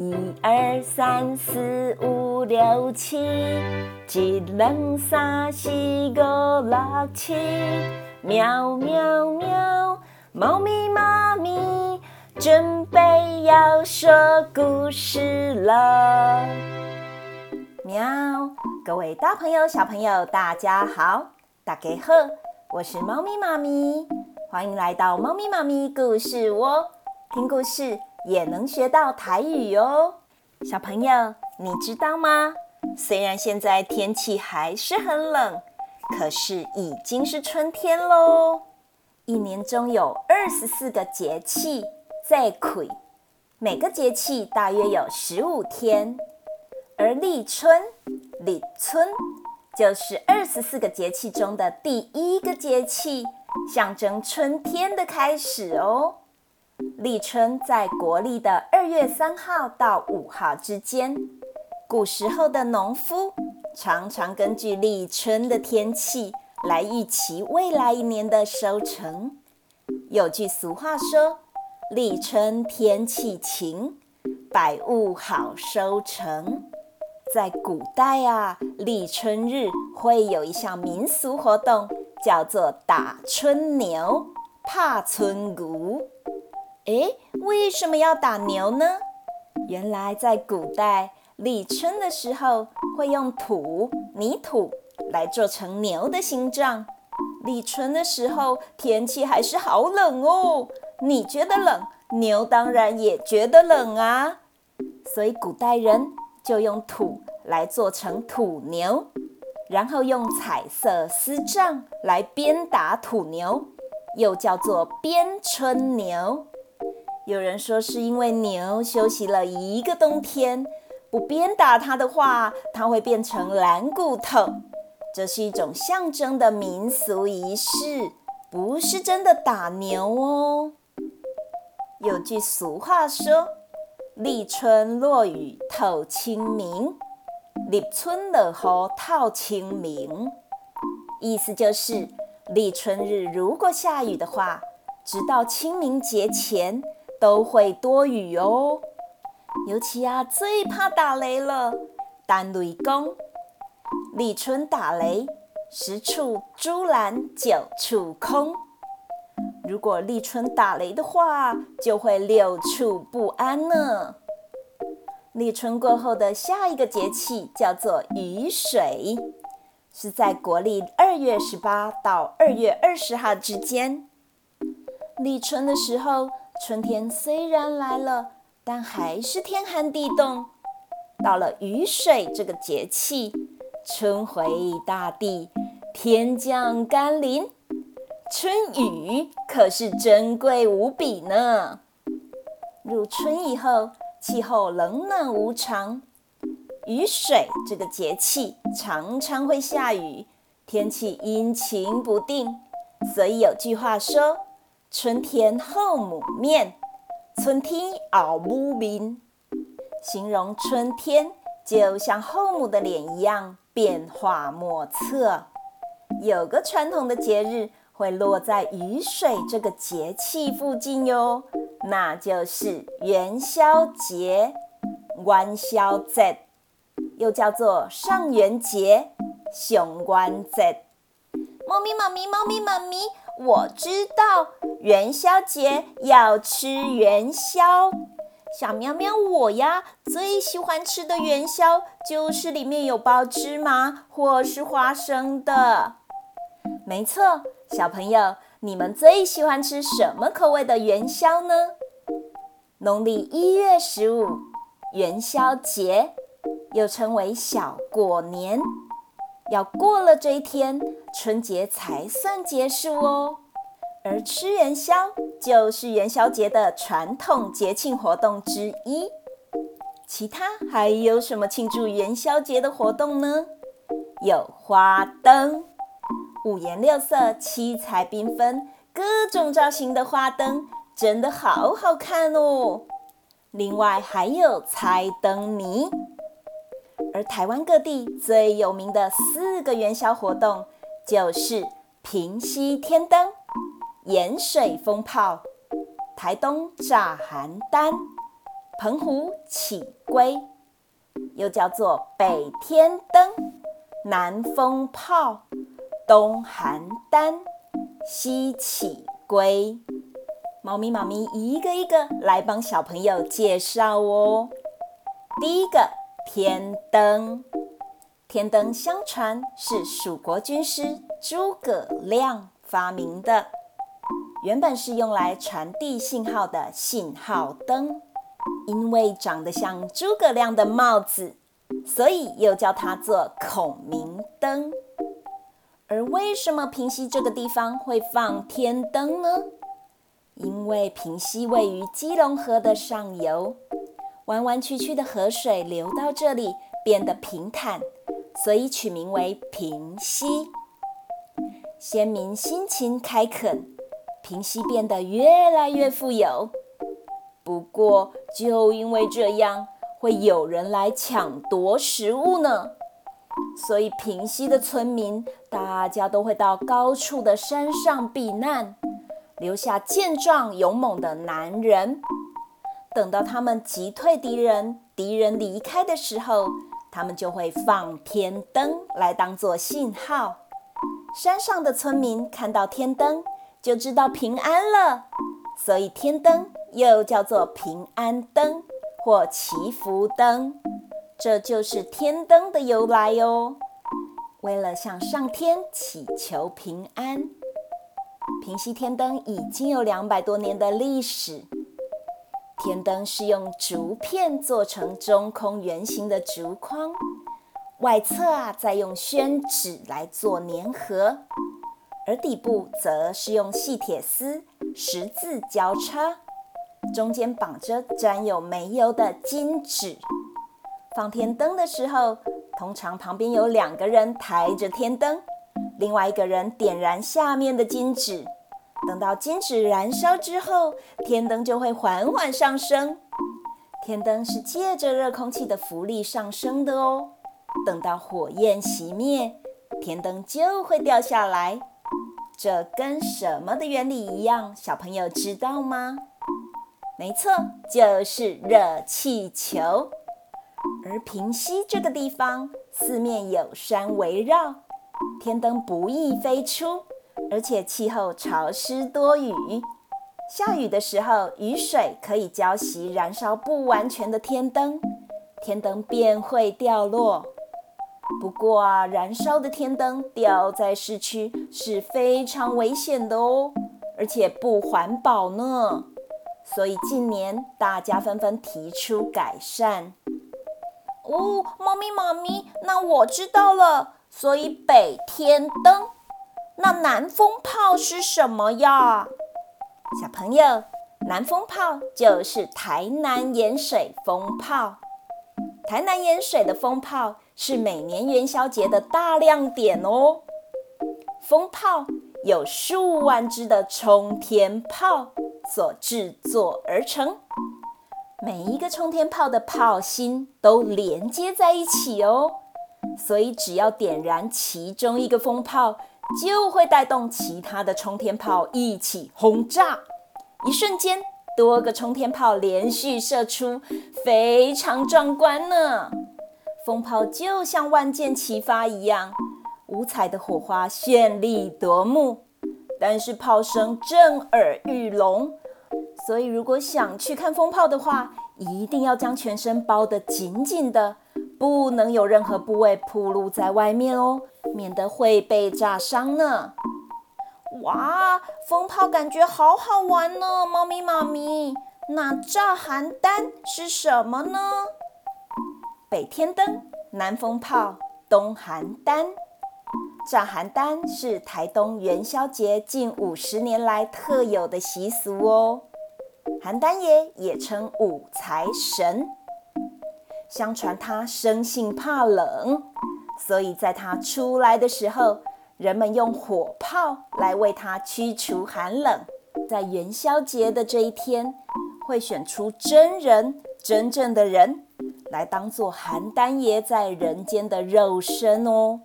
一二三四五六七，一二三四五六七，喵喵喵，猫咪妈咪准备要说故事了。喵，各位大朋友、小朋友，大家好，大家好，我是猫咪妈咪，欢迎来到猫咪妈咪故事窝，听故事。也能学到台语哦，小朋友，你知道吗？虽然现在天气还是很冷，可是已经是春天喽。一年中有二十四个节气在魁，每个节气大约有十五天，而立春，立春就是二十四个节气中的第一个节气，象征春天的开始哦。立春在国历的二月三号到五号之间。古时候的农夫常常根据立春的天气来预期未来一年的收成。有句俗话说：“立春天气晴，百物好收成。”在古代啊，立春日会有一项民俗活动，叫做打春牛、踏春牛。诶，为什么要打牛呢？原来在古代立春的时候，会用土、泥土来做成牛的形状。立春的时候，天气还是好冷哦。你觉得冷，牛当然也觉得冷啊。所以古代人就用土来做成土牛，然后用彩色丝帐来鞭打土牛，又叫做鞭春牛。有人说是因为牛休息了一个冬天，不鞭打它的话，它会变成蓝骨头。这是一种象征的民俗仪式，不是真的打牛哦。有句俗话说：“立春落雨透清明，立春落雨透清明。”意思就是立春日如果下雨的话，直到清明节前。都会多雨哦，尤其啊，最怕打雷了。打雷公，立春打雷，十处朱兰九处空。如果立春打雷的话，就会六处不安呢。立春过后的下一个节气叫做雨水，是在国历二月十八到二月二十号之间。立春的时候。春天虽然来了，但还是天寒地冻。到了雨水这个节气，春回大地，天降甘霖，春雨可是珍贵无比呢。入春以后，气候冷暖无常，雨水这个节气常常会下雨，天气阴晴不定，所以有句话说。春天后母面，春天后母面，形容春天就像后母的脸一样变化莫测。有个传统的节日会落在雨水这个节气附近哟，那就是元宵节，元宵节又叫做上元节、上元节。猫咪妈咪，猫咪妈咪。我知道元宵节要吃元宵，小喵喵我呀最喜欢吃的元宵就是里面有包芝麻或是花生的。没错，小朋友，你们最喜欢吃什么口味的元宵呢？农历一月十五，元宵节又称为小过年。要过了这一天，春节才算结束哦。而吃元宵就是元宵节的传统节庆活动之一。其他还有什么庆祝元宵节的活动呢？有花灯，五颜六色、七彩缤纷、各种造型的花灯，真的好好看哦。另外还有猜灯谜。而台湾各地最有名的四个元宵活动，就是平西天灯、盐水风炮、台东炸寒单、澎湖起龟，又叫做北天灯、南风炮、东寒单、西起龟。猫咪妈咪一个一个来帮小朋友介绍哦。第一个天灯，天灯相传是蜀国军师诸葛亮发明的，原本是用来传递信号的信号灯，因为长得像诸葛亮的帽子，所以又叫它做孔明灯。而为什么平溪这个地方会放天灯呢？因为平溪位于基隆河的上游，弯弯曲曲的河水流到这里变得平坦，所以取名为平溪。先民辛勤开垦，平溪变得越来越富有。不过，就因为这样，会有人来抢夺食物呢，所以平溪的村民大家都会到高处的山上避难。留下健壮勇猛的男人，等到他们击退敌人，敌人离开的时候，他们就会放天灯来当做信号。山上的村民看到天灯，就知道平安了，所以天灯又叫做平安灯或祈福灯，这就是天灯的由来哟。为了向上天祈求平安。平溪天灯已经有两百多年的历史。天灯是用竹片做成中空圆形的竹框，外侧啊再用宣纸来做粘合，而底部则是用细铁丝十字交叉，中间绑着沾有煤油的金纸。放天灯的时候，通常旁边有两个人抬着天灯。另外一个人点燃下面的金纸，等到金纸燃烧之后，天灯就会缓缓上升。天灯是借着热空气的浮力上升的哦。等到火焰熄灭，天灯就会掉下来。这跟什么的原理一样？小朋友知道吗？没错，就是热气球。而平溪这个地方，四面有山围绕。天灯不易飞出，而且气候潮湿多雨。下雨的时候，雨水可以浇熄燃烧不完全的天灯，天灯便会掉落。不过啊，燃烧的天灯掉在市区是非常危险的哦，而且不环保呢。所以近年大家纷纷提出改善。哦，猫咪妈咪，那我知道了。所以北天灯，那南风炮是什么呀？小朋友，南风炮就是台南盐水风炮。台南盐水的风炮是每年元宵节的大亮点哦。风炮有数万只的冲天炮所制作而成，每一个冲天炮的炮芯都连接在一起哦。所以，只要点燃其中一个风炮，就会带动其他的冲天炮一起轰炸。一瞬间，多个冲天炮连续射出，非常壮观呢。风炮就像万箭齐发一样，五彩的火花绚丽夺目。但是炮声震耳欲聋，所以如果想去看风炮的话，一定要将全身包得紧紧的。不能有任何部位暴露在外面哦，免得会被炸伤呢。哇，风炮感觉好好玩呢，猫咪妈咪。那炸邯郸是什么呢？北天灯、南风炮、东邯郸。炸邯郸是台东元宵节近五十年来特有的习俗哦。邯郸爷也称五财神。相传他生性怕冷，所以在他出来的时候，人们用火炮来为他驱除寒冷。在元宵节的这一天，会选出真人、真正的人来当做邯郸爷在人间的肉身哦。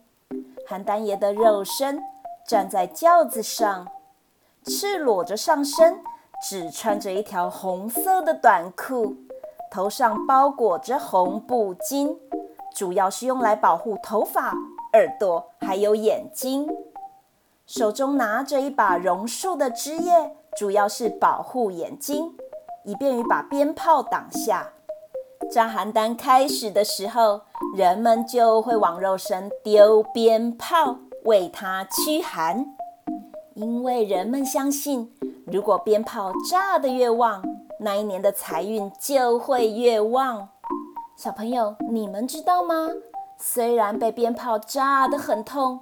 邯郸爷的肉身站在轿子上，赤裸着上身，只穿着一条红色的短裤。头上包裹着红布巾，主要是用来保护头发、耳朵还有眼睛。手中拿着一把榕树的枝叶，主要是保护眼睛，以便于把鞭炮挡下。炸寒单开始的时候，人们就会往肉身丢鞭炮，为它驱寒。因为人们相信，如果鞭炮炸得越旺，那一年的财运就会越旺。小朋友，你们知道吗？虽然被鞭炮炸得很痛，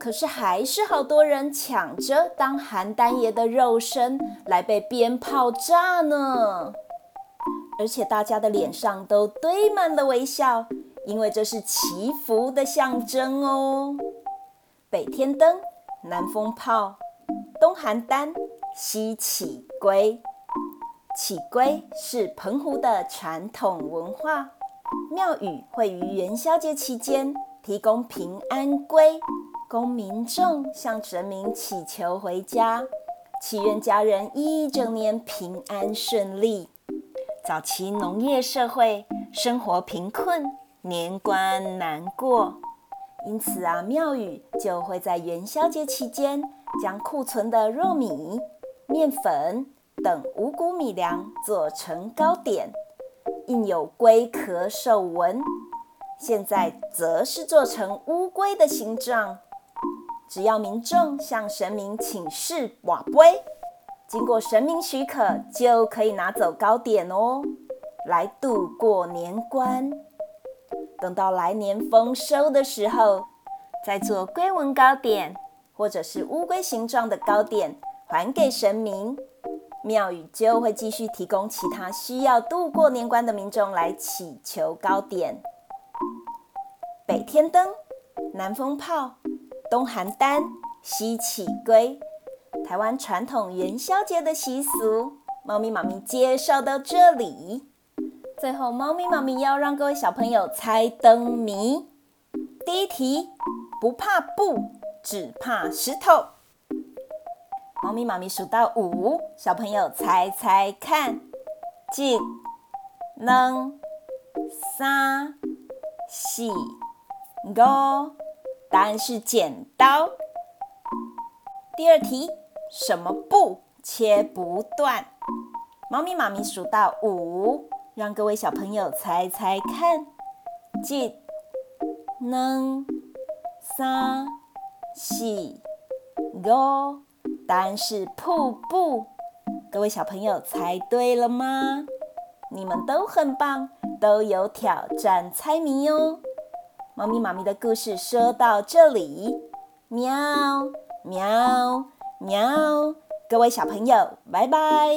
可是还是好多人抢着当邯郸爷的肉身来被鞭炮炸呢。而且大家的脸上都堆满了微笑，因为这是祈福的象征哦。北天灯、南风炮、东邯郸、西起龟。起龟是澎湖的传统文化，庙宇会于元宵节期间提供平安龟，供民众向神明祈求回家，祈愿家人一整年平安顺利。早期农业社会生活贫困，年关难过，因此啊，庙宇就会在元宵节期间将库存的糯米、面粉。等五谷米粮做成糕点，印有龟壳兽纹。现在则是做成乌龟的形状。只要民众向神明请示瓦龟，经过神明许可，就可以拿走糕点哦，来度过年关。等到来年丰收的时候，再做龟纹糕点，或者是乌龟形状的糕点，还给神明。庙宇就会继续提供其他需要度过年关的民众来祈求糕点。北天灯、南风炮、东寒单、西起龟，台湾传统元宵节的习俗，猫咪妈咪介绍到这里。最后，猫咪妈咪要让各位小朋友猜灯谜。第一题，不怕布，只怕石头。猫咪妈咪数到五，小朋友猜猜看，一、二、三、四、五，答案是剪刀。第二题，什么布切不断？猫咪妈咪数到五，让各位小朋友猜猜看，一、二、三、四、五。答案是瀑布，各位小朋友猜对了吗？你们都很棒，都有挑战猜谜哦。猫咪妈咪的故事说到这里，喵喵喵，各位小朋友，拜拜。